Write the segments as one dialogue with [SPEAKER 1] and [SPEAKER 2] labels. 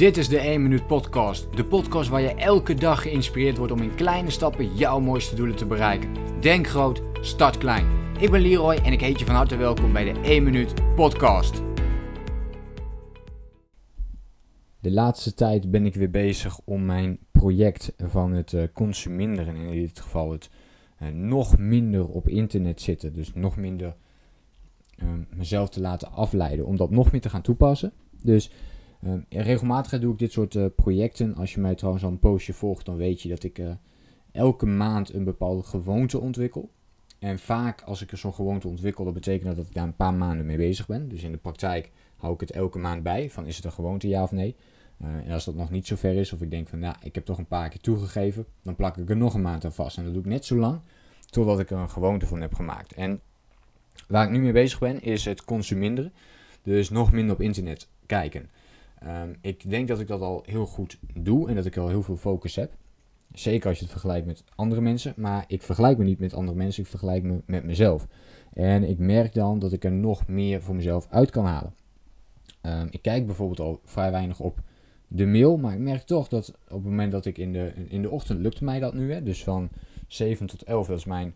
[SPEAKER 1] Dit is de 1 Minuut Podcast. De podcast waar je elke dag geïnspireerd wordt om in kleine stappen jouw mooiste doelen te bereiken. Denk groot, start klein. Ik ben Leroy en ik heet je van harte welkom bij de 1 Minuut Podcast.
[SPEAKER 2] De laatste tijd ben ik weer bezig om mijn project van het uh, consuminderen, in dit geval het uh, nog minder op internet zitten, dus nog minder uh, mezelf te laten afleiden, om dat nog meer te gaan toepassen. Dus regelmatig doe ik dit soort uh, projecten. Als je mij trouwens al een postje volgt, dan weet je dat ik uh, elke maand een bepaalde gewoonte ontwikkel. En vaak als ik zo'n gewoonte ontwikkel, dat betekent dat ik daar een paar maanden mee bezig ben. Dus in de praktijk hou ik het elke maand bij, van is het een gewoonte ja of nee. en als dat nog niet zo ver is, of ik denk van nou, ik heb toch een paar keer toegegeven, dan plak ik er nog een maand aan vast. En dat doe ik net zo lang, totdat ik er een gewoonte van heb gemaakt. En waar ik nu mee bezig ben, is het consuminderen. Dus nog minder op internet kijken. Um, ik denk dat ik dat al heel goed doe en dat ik al heel veel focus heb. Zeker als je het vergelijkt met andere mensen. Maar ik vergelijk me niet met andere mensen, ik vergelijk me met mezelf. En ik merk dan dat ik er nog meer voor mezelf uit kan halen. Um, ik kijk bijvoorbeeld al vrij weinig op de mail, maar ik merk toch dat op het moment dat ik in de, in de ochtend lukt mij dat nu. Hè, dus van 7 tot 11, dat is mijn,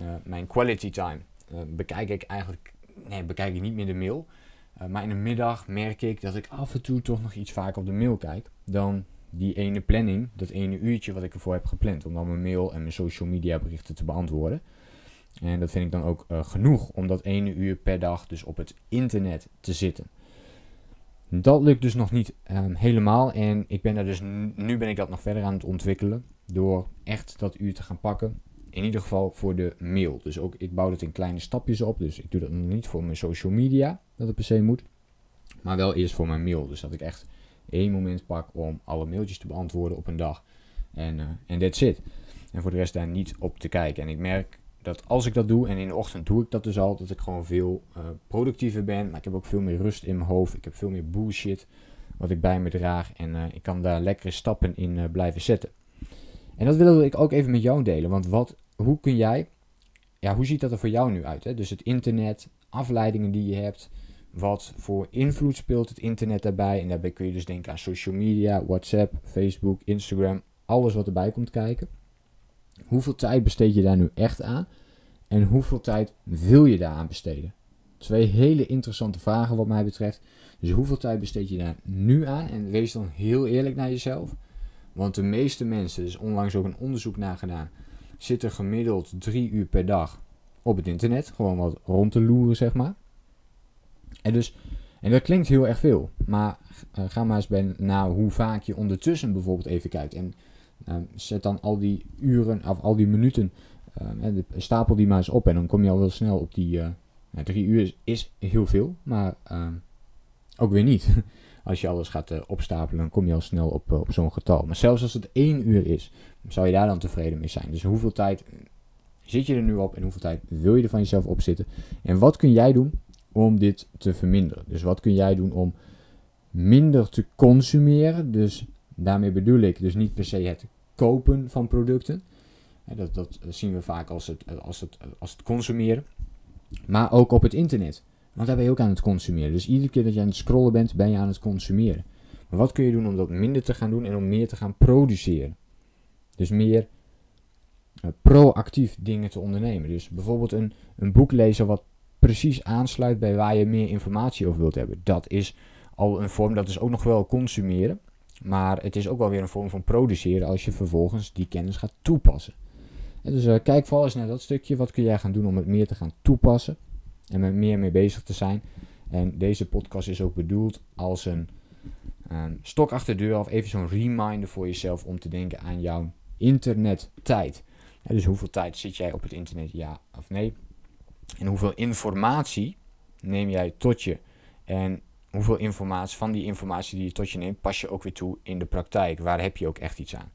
[SPEAKER 2] uh, mijn quality time. Uh, bekijk ik eigenlijk, nee, bekijk ik niet meer de mail. Uh, maar in de middag merk ik dat ik af en toe toch nog iets vaker op de mail kijk dan die ene planning, dat ene uurtje wat ik ervoor heb gepland om dan mijn mail en mijn social media berichten te beantwoorden. En dat vind ik dan ook uh, genoeg om dat ene uur per dag dus op het internet te zitten. Dat lukt dus nog niet um, helemaal en ik ben daar dus nu ben ik dat nog verder aan het ontwikkelen door echt dat uur te gaan pakken. In ieder geval voor de mail. Dus ook ik bouw het in kleine stapjes op. Dus ik doe dat nog niet voor mijn social media, dat het per se moet. Maar wel eerst voor mijn mail. Dus dat ik echt één moment pak om alle mailtjes te beantwoorden op een dag. En uh, that's it. En voor de rest daar niet op te kijken. En ik merk dat als ik dat doe, en in de ochtend doe ik dat dus al, dat ik gewoon veel uh, productiever ben. Maar ik heb ook veel meer rust in mijn hoofd. Ik heb veel meer bullshit wat ik bij me draag. En uh, ik kan daar lekkere stappen in blijven zetten. En dat wil ik ook even met jou delen. Want wat, hoe kun jij, ja, hoe ziet dat er voor jou nu uit? Hè? Dus het internet, afleidingen die je hebt. Wat voor invloed speelt het internet daarbij? En daarbij kun je dus denken aan social media, WhatsApp, Facebook, Instagram. Alles wat erbij komt kijken. Hoeveel tijd besteed je daar nu echt aan? En hoeveel tijd wil je daaraan besteden? Twee hele interessante vragen wat mij betreft. Dus hoeveel tijd besteed je daar nu aan? En wees dan heel eerlijk naar jezelf. Want de meeste mensen, er is onlangs ook een onderzoek naar gedaan, zitten gemiddeld drie uur per dag op het internet. Gewoon wat rond te loeren, zeg maar. En, dus, en dat klinkt heel erg veel. Maar uh, ga maar eens bij naar hoe vaak je ondertussen bijvoorbeeld even kijkt. En uh, zet dan al die uren of al die minuten, uh, stapel die maar eens op. En dan kom je al wel snel op die uh, drie uur is, is, heel veel, maar ook weer niet. Als je alles gaat uh, opstapelen, dan kom je al snel op, uh, op zo'n getal. Maar zelfs als het één uur is, zou je daar dan tevreden mee zijn. Dus hoeveel tijd zit je er nu op en hoeveel tijd wil je er van jezelf op zitten? En wat kun jij doen om dit te verminderen? Dus wat kun jij doen om minder te consumeren? Dus daarmee bedoel ik dus niet per se het kopen van producten. Dat, dat zien we vaak als het, als, het, als het consumeren. Maar ook op het internet. Want daar ben je ook aan het consumeren. Dus iedere keer dat je aan het scrollen bent, ben je aan het consumeren. Maar wat kun je doen om dat minder te gaan doen en om meer te gaan produceren? Dus meer uh, proactief dingen te ondernemen. Dus bijvoorbeeld een, een boek lezen wat precies aansluit bij waar je meer informatie over wilt hebben. Dat is al een vorm, dat is ook nog wel consumeren. Maar het is ook wel weer een vorm van produceren als je vervolgens die kennis gaat toepassen. En dus uh, kijk vooral eens naar dat stukje. Wat kun jij gaan doen om het meer te gaan toepassen? En met meer mee bezig te zijn. En deze podcast is ook bedoeld als een, stok achter de deur of even zo'n reminder voor jezelf om te denken aan jouw internettijd. Dus hoeveel tijd zit jij op het internet, ja of nee? En hoeveel informatie neem jij tot je? En hoeveel informatie, van die informatie die je tot je neemt, pas je ook weer toe in de praktijk? Waar heb je ook echt iets aan?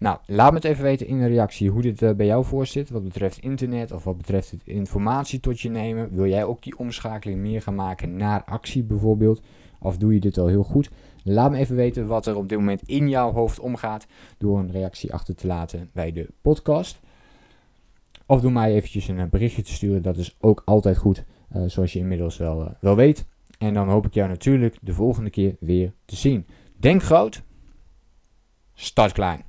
[SPEAKER 2] Nou, laat me het even weten in de reactie hoe dit uh, bij jou voor zit. Wat betreft internet of wat betreft het informatie tot je nemen. Wil jij ook die omschakeling meer gaan maken naar actie bijvoorbeeld? Of doe je dit al heel goed? Laat me even weten wat er op dit moment in jouw hoofd omgaat. Door een reactie achter te laten bij de podcast. Of doe mij eventjes een berichtje te sturen. Dat is ook altijd goed. Uh, zoals je inmiddels wel, wel weet. En dan hoop ik jou natuurlijk de volgende keer weer te zien. Denk groot, start klein.